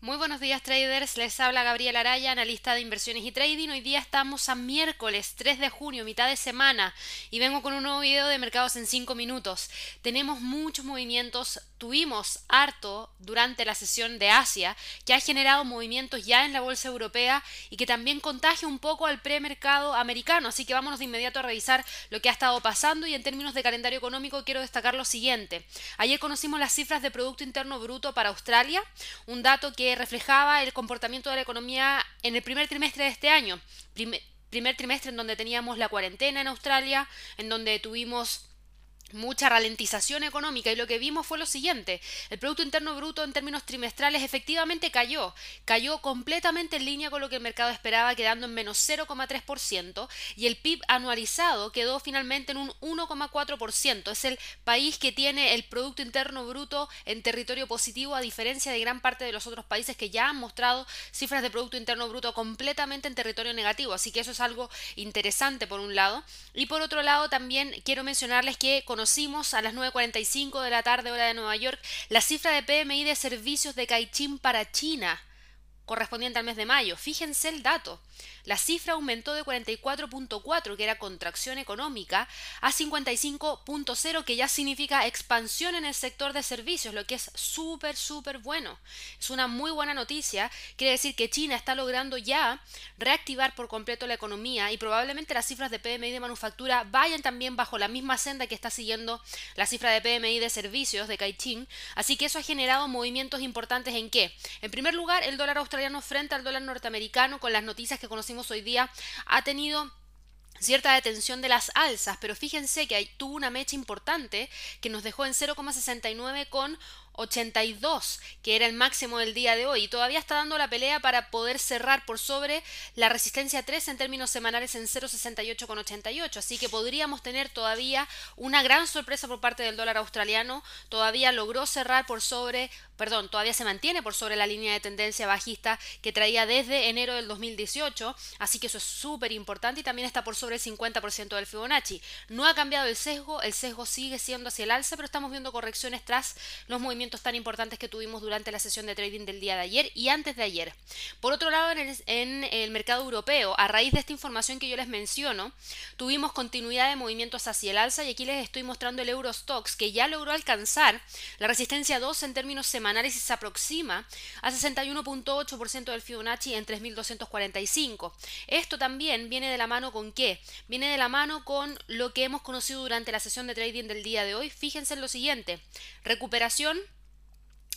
Muy buenos días traders, les habla Gabriela Araya, analista de inversiones y trading. Hoy día estamos a miércoles 3 de junio, mitad de semana, y vengo con un nuevo video de mercados en 5 minutos. Tenemos muchos movimientos, tuvimos harto durante la sesión de Asia, que ha generado movimientos ya en la bolsa europea y que también contagia un poco al premercado americano. Así que vámonos de inmediato a revisar lo que ha estado pasando y en términos de calendario económico quiero destacar lo siguiente. Ayer conocimos las cifras de Producto Interno Bruto para Australia, un dato que reflejaba el comportamiento de la economía en el primer trimestre de este año. primer trimestre en donde teníamos la cuarentena en Australia, en donde tuvimos mucha ralentización económica y lo que vimos fue lo siguiente, el Producto Interno Bruto en términos trimestrales efectivamente cayó, cayó completamente en línea con lo que el mercado esperaba, quedando en menos 0,3% y el PIB anualizado quedó finalmente en un 1,4%. Es el país que tiene el Producto Interno Bruto en territorio positivo a diferencia de gran parte de los otros países que ya han mostrado cifras de Producto Interno Bruto completamente en territorio negativo, así que eso es algo interesante por un lado. Y por otro lado también quiero mencionarles que con conocimos a las 9.45 de la tarde hora de Nueva York la cifra de PMI de servicios de Caixin para China correspondiente al mes de mayo. Fíjense el dato. La cifra aumentó de 44.4, que era contracción económica, a 55.0, que ya significa expansión en el sector de servicios, lo que es súper, súper bueno. Es una muy buena noticia. Quiere decir que China está logrando ya reactivar por completo la economía y probablemente las cifras de PMI de manufactura vayan también bajo la misma senda que está siguiendo la cifra de PMI de servicios de Caixin. Así que eso ha generado movimientos importantes en qué? En primer lugar, el dólar australiano frente al dólar norteamericano con las noticias que conocimos hoy día ha tenido cierta detención de las alzas, pero fíjense que tuvo una mecha importante que nos dejó en 0,69 con 82, que era el máximo del día de hoy, y todavía está dando la pelea para poder cerrar por sobre la resistencia 3 en términos semanales en 0,68,88, así que podríamos tener todavía una gran sorpresa por parte del dólar australiano, todavía logró cerrar por sobre, perdón, todavía se mantiene por sobre la línea de tendencia bajista que traía desde enero del 2018, así que eso es súper importante y también está por sobre el 50% del Fibonacci. No ha cambiado el sesgo, el sesgo sigue siendo hacia el alza, pero estamos viendo correcciones tras los movimientos tan importantes que tuvimos durante la sesión de trading del día de ayer y antes de ayer. Por otro lado, en el, mercado europeo, a raíz de esta información que yo les menciono, tuvimos continuidad de movimientos hacia el alza y aquí les estoy mostrando el Eurostox que ya logró alcanzar la resistencia 2 en términos semanales y se aproxima a 61.8% del Fibonacci en 3.245. Esto también viene de la mano con qué? Viene de la mano con lo que hemos conocido durante la sesión de trading del día de hoy. Fíjense en lo siguiente, recuperación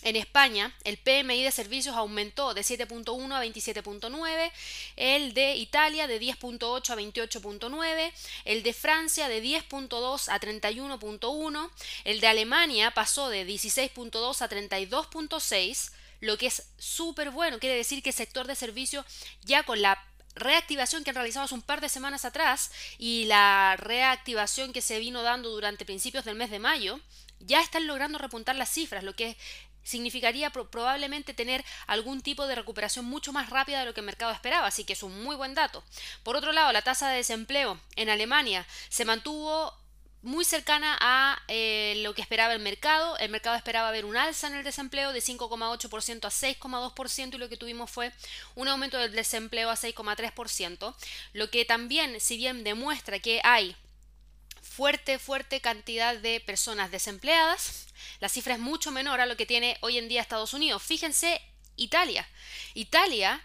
en España, el PMI de servicios aumentó de 7.1 a 27.9, el de Italia de 10.8 a 28.9, el de Francia de 10.2 a 31.1, el de Alemania pasó de 16.2 a 32.6, lo que es súper bueno, quiere decir que el sector de servicios ya con la reactivación que han realizado hace un par de semanas atrás y la reactivación que se vino dando durante principios del mes de mayo, ya están logrando repuntar las cifras, lo que significaría probablemente tener algún tipo de recuperación mucho más rápida de lo que el mercado esperaba, así que es un muy buen dato. Por otro lado, la tasa de desempleo en Alemania se mantuvo muy cercana a eh, lo que esperaba el mercado. El mercado esperaba ver un alza en el desempleo de 5,8% a 6,2% y lo que tuvimos fue un aumento del desempleo a 6,3%, lo que también, si bien demuestra que hay fuerte, fuerte cantidad de personas desempleadas, la cifra es mucho menor a lo que tiene hoy en día Estados Unidos. Fíjense Italia. Italia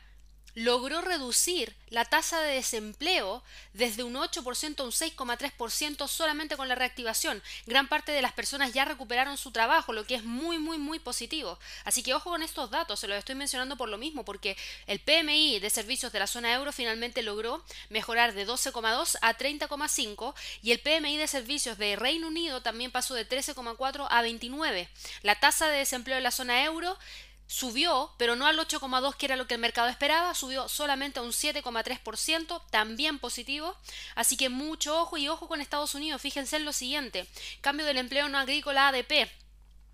logró reducir la tasa de desempleo desde un 8% a un 6,3% solamente con la reactivación. Gran parte de las personas ya recuperaron su trabajo, lo que es muy, muy, muy positivo. Así que ojo con estos datos, se los estoy mencionando por lo mismo, porque el PMI de servicios de la zona euro finalmente logró mejorar de 12,2 a 30,5 y el PMI de servicios de Reino Unido también pasó de 13,4 a 29. La tasa de desempleo en la zona euro subió, pero no al 8,2 que era lo que el mercado esperaba, subió solamente a un 7,3%, también positivo, así que mucho ojo y ojo con Estados Unidos, fíjense en lo siguiente, cambio del empleo no agrícola ADP,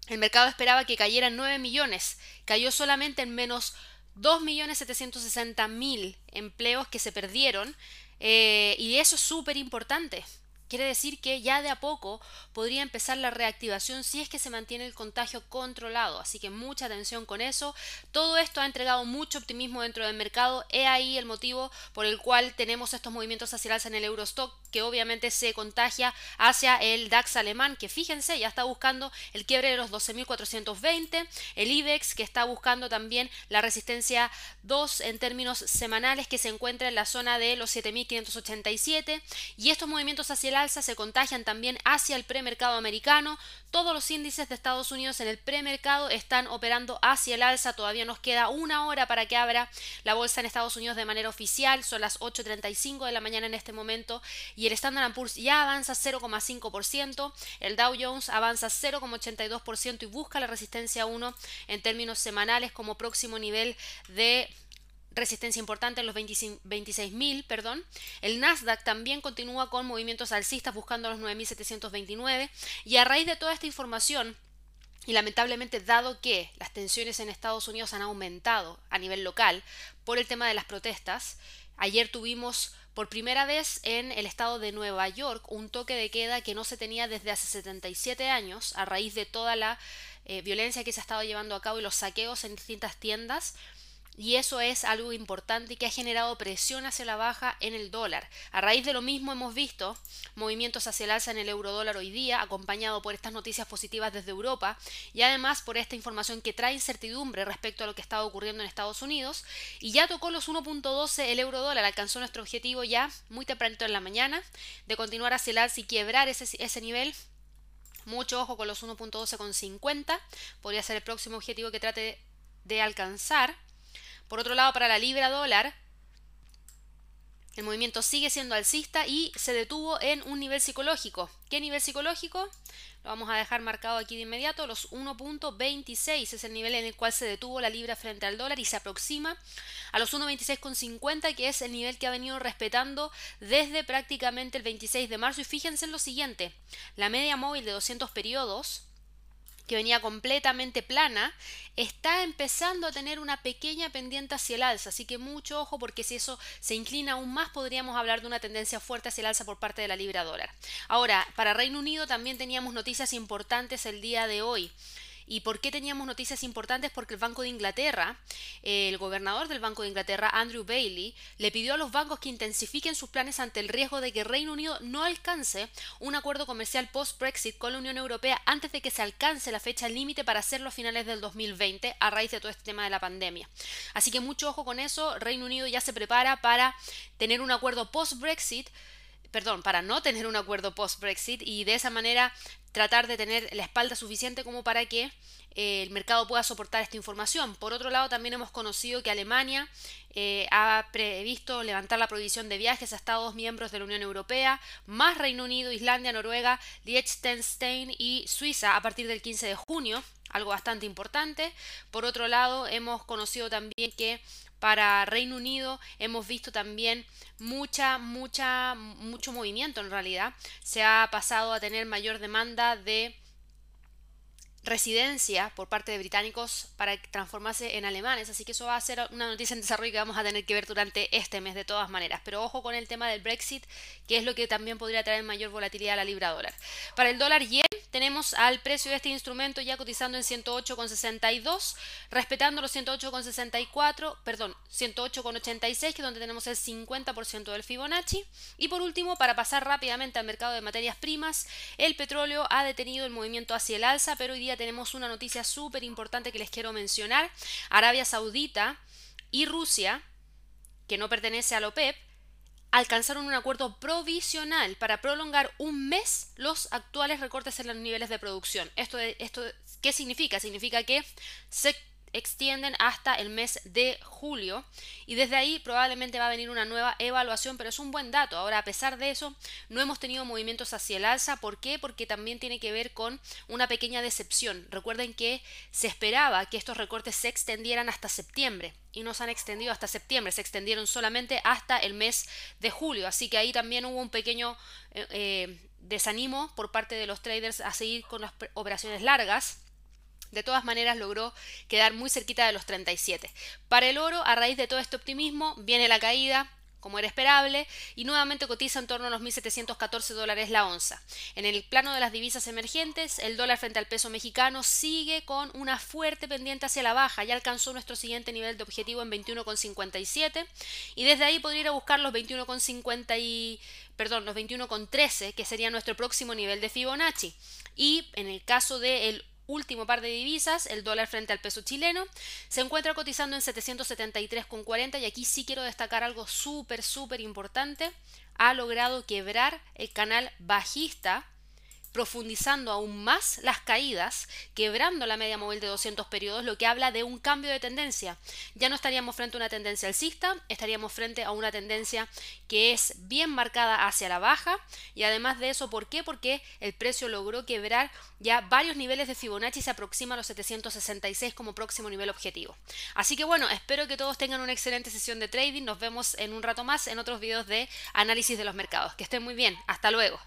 el mercado esperaba que cayera en 9 millones, cayó solamente en menos 2.760.000 empleos que se perdieron, eh, y eso es súper importante, Quiere decir que ya de a poco podría empezar la reactivación si es que se mantiene el contagio controlado. Así que mucha atención con eso. Todo esto ha entregado mucho optimismo dentro del mercado. He ahí el motivo por el cual tenemos estos movimientos hacia el alza en el Eurostock, que obviamente se contagia hacia el DAX alemán, que fíjense, ya está buscando el quiebre de los 12.420. El IBEX, que está buscando también la resistencia 2 en términos semanales, que se encuentra en la zona de los 7.587. Y estos movimientos hacia el se contagian también hacia el premercado americano. Todos los índices de Estados Unidos en el premercado están operando hacia el alza. Todavía nos queda una hora para que abra la bolsa en Estados Unidos de manera oficial. Son las 8.35 de la mañana en este momento. Y el Standard Poor's ya avanza 0,5%. El Dow Jones avanza 0,82% y busca la resistencia 1 en términos semanales como próximo nivel de resistencia importante en los 26.000, perdón. El Nasdaq también continúa con movimientos alcistas buscando los 9.729 y a raíz de toda esta información y lamentablemente, dado que las tensiones en Estados Unidos han aumentado a nivel local por el tema de las protestas, ayer tuvimos por primera vez en el estado de Nueva York un toque de queda que no se tenía desde hace 77 años a raíz de toda la eh, violencia que se ha estado llevando a cabo y los saqueos en distintas tiendas y eso es algo importante que ha generado presión hacia la baja en el dólar. A raíz de lo mismo hemos visto movimientos hacia el alza en el euro dólar hoy día, acompañado por estas noticias positivas desde Europa y además por esta información que trae incertidumbre respecto a lo que está ocurriendo en Estados Unidos. Y ya tocó los 1.12 el euro dólar, alcanzó nuestro objetivo ya muy tempranito en la mañana de continuar hacia el alza y quebrar ese, ese nivel mucho ojo con los 1.12,50. Podría ser el próximo objetivo que trate de alcanzar. Por otro lado, para la libra dólar, el movimiento sigue siendo alcista y se detuvo en un nivel psicológico. ¿Qué nivel psicológico? Lo vamos a dejar marcado aquí de inmediato. Los 1.26 es el nivel en el cual se detuvo la libra frente al dólar y se aproxima a los 1.26,50 que es el nivel que ha venido respetando desde prácticamente el 26 de marzo. Y fíjense en lo siguiente. La media móvil de 200 periodos que venía completamente plana, está empezando a tener una pequeña pendiente hacia el alza, así que mucho ojo porque si eso se inclina aún más podríamos hablar de una tendencia fuerte hacia el alza por parte de la libra dólar. Ahora, para Reino Unido también teníamos noticias importantes el día de hoy. ¿Y por qué teníamos noticias importantes? Porque el Banco de Inglaterra, el gobernador del Banco de Inglaterra, Andrew Bailey, le pidió a los bancos que intensifiquen sus planes ante el riesgo de que Reino Unido no alcance un acuerdo comercial post-Brexit con la Unión Europea antes de que se alcance la fecha límite para hacerlo a finales del 2020 a raíz de todo este tema de la pandemia. Así que mucho ojo con eso, Reino Unido ya se prepara para tener un acuerdo post-Brexit perdón, para no tener un acuerdo post-Brexit y de esa manera tratar de tener la espalda suficiente como para que eh, el mercado pueda soportar esta información. Por otro lado, también hemos conocido que Alemania eh, ha previsto levantar la prohibición de viajes a Estados miembros de la Unión Europea, más Reino Unido, Islandia, Noruega, Liechtenstein y Suiza a partir del 15 de junio, algo bastante importante. Por otro lado, hemos conocido también que para Reino Unido hemos visto también mucha, mucha, mucho movimiento en realidad. Se ha pasado a tener mayor demanda de residencia por parte de británicos para transformarse en alemanes, así que eso va a ser una noticia en desarrollo que vamos a tener que ver durante este mes de todas maneras. Pero ojo con el tema del Brexit, que es lo que también podría traer mayor volatilidad a la libra dólar. Para el dólar yen tenemos al precio de este instrumento ya cotizando en 108,62, respetando los 108,64, perdón, 108,86, que es donde tenemos el 50% del Fibonacci. Y por último, para pasar rápidamente al mercado de materias primas, el petróleo ha detenido el movimiento hacia el alza, pero hoy día tenemos una noticia súper importante que les quiero mencionar. Arabia Saudita y Rusia, que no pertenece a la OPEP, alcanzaron un acuerdo provisional para prolongar un mes los actuales recortes en los niveles de producción. Esto, esto ¿Qué significa? Significa que se extienden hasta el mes de julio y desde ahí probablemente va a venir una nueva evaluación, pero es un buen dato. Ahora, a pesar de eso, no hemos tenido movimientos hacia el alza. ¿Por qué? Porque también tiene que ver con una pequeña decepción. Recuerden que se esperaba que estos recortes se extendieran hasta septiembre y no se han extendido hasta septiembre, se extendieron solamente hasta el mes de julio. Así que ahí también hubo un pequeño eh, eh, desanimo por parte de los traders a seguir con las operaciones largas de todas maneras logró quedar muy cerquita de los 37. Para el oro, a raíz de todo este optimismo, viene la caída, como era esperable, y nuevamente cotiza en torno a los 1.714 dólares la onza. En el plano de las divisas emergentes, el dólar frente al peso mexicano sigue con una fuerte pendiente hacia la baja, ya alcanzó nuestro siguiente nivel de objetivo en 21,57 y desde ahí podría ir a buscar los 21,50 y perdón, los 21,13, que sería nuestro próximo nivel de Fibonacci. Y en el caso del último par de divisas, el dólar frente al peso chileno, se encuentra cotizando en 773,40 y aquí sí quiero destacar algo súper, súper importante. Ha logrado quebrar el canal bajista profundizando aún más las caídas, quebrando la media móvil de 200 periodos, lo que habla de un cambio de tendencia. Ya no estaríamos frente a una tendencia alcista, estaríamos frente a una tendencia que es bien marcada hacia la baja y además de eso, ¿por qué? Porque el precio logró quebrar ya varios niveles de Fibonacci y se aproxima a los 766 como próximo nivel objetivo. Así que bueno, espero que todos tengan una excelente sesión de trading. Nos vemos en un rato más en otros videos de análisis de los mercados. Que estén muy bien. Hasta luego.